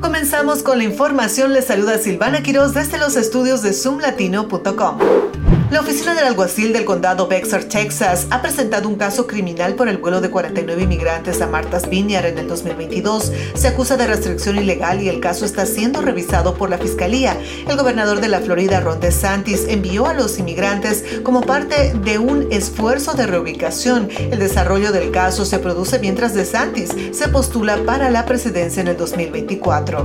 Comenzamos con la información. Les saluda Silvana Quiroz desde los estudios de zoomlatino.com. La oficina del alguacil del condado Bexar, Texas, ha presentado un caso criminal por el vuelo de 49 inmigrantes a Martha's Vineyard en el 2022. Se acusa de restricción ilegal y el caso está siendo revisado por la fiscalía. El gobernador de la Florida, Ron DeSantis, envió a los inmigrantes como parte de un esfuerzo de reubicación. El desarrollo del caso se produce mientras DeSantis se postula para la presidencia en el 2024.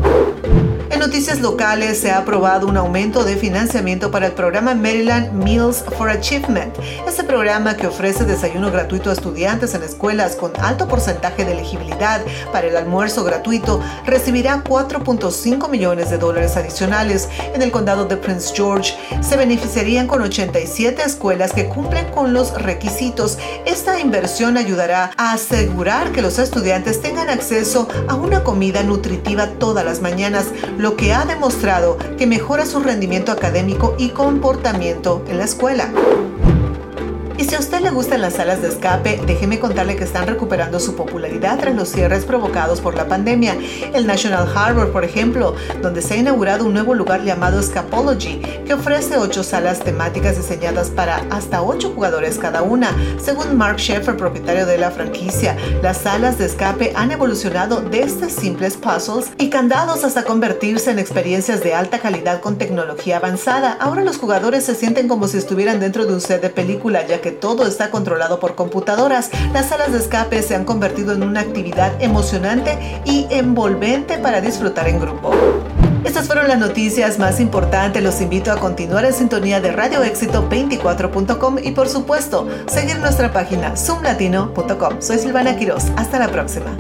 En noticias locales se ha aprobado un aumento de financiamiento para el programa Maryland Meals for Achievement. Este programa que ofrece desayuno gratuito a estudiantes en escuelas con alto porcentaje de elegibilidad para el almuerzo gratuito recibirá 4.5 millones de dólares adicionales. En el condado de Prince George se beneficiarían con 87 escuelas que cumplen con los requisitos. Esta inversión ayudará a asegurar que los estudiantes tengan acceso a una comida nutritiva todas las mañanas lo que ha demostrado que mejora su rendimiento académico y comportamiento en la escuela. Y si a usted le gustan las salas de escape, déjeme contarle que están recuperando su popularidad tras los cierres provocados por la pandemia. El National Harbor, por ejemplo, donde se ha inaugurado un nuevo lugar llamado Scapology, que ofrece ocho salas temáticas diseñadas para hasta ocho jugadores cada una. Según Mark Sheffer, propietario de la franquicia, las salas de escape han evolucionado desde simples puzzles y candados hasta convertirse en experiencias de alta calidad con tecnología avanzada. Ahora los jugadores se sienten como si estuvieran dentro de un set de película, ya que que todo está controlado por computadoras, las salas de escape se han convertido en una actividad emocionante y envolvente para disfrutar en grupo. Estas fueron las noticias más importantes. Los invito a continuar en sintonía de radioéxito24.com y por supuesto seguir nuestra página zoomlatino.com. Soy Silvana Quiroz. Hasta la próxima.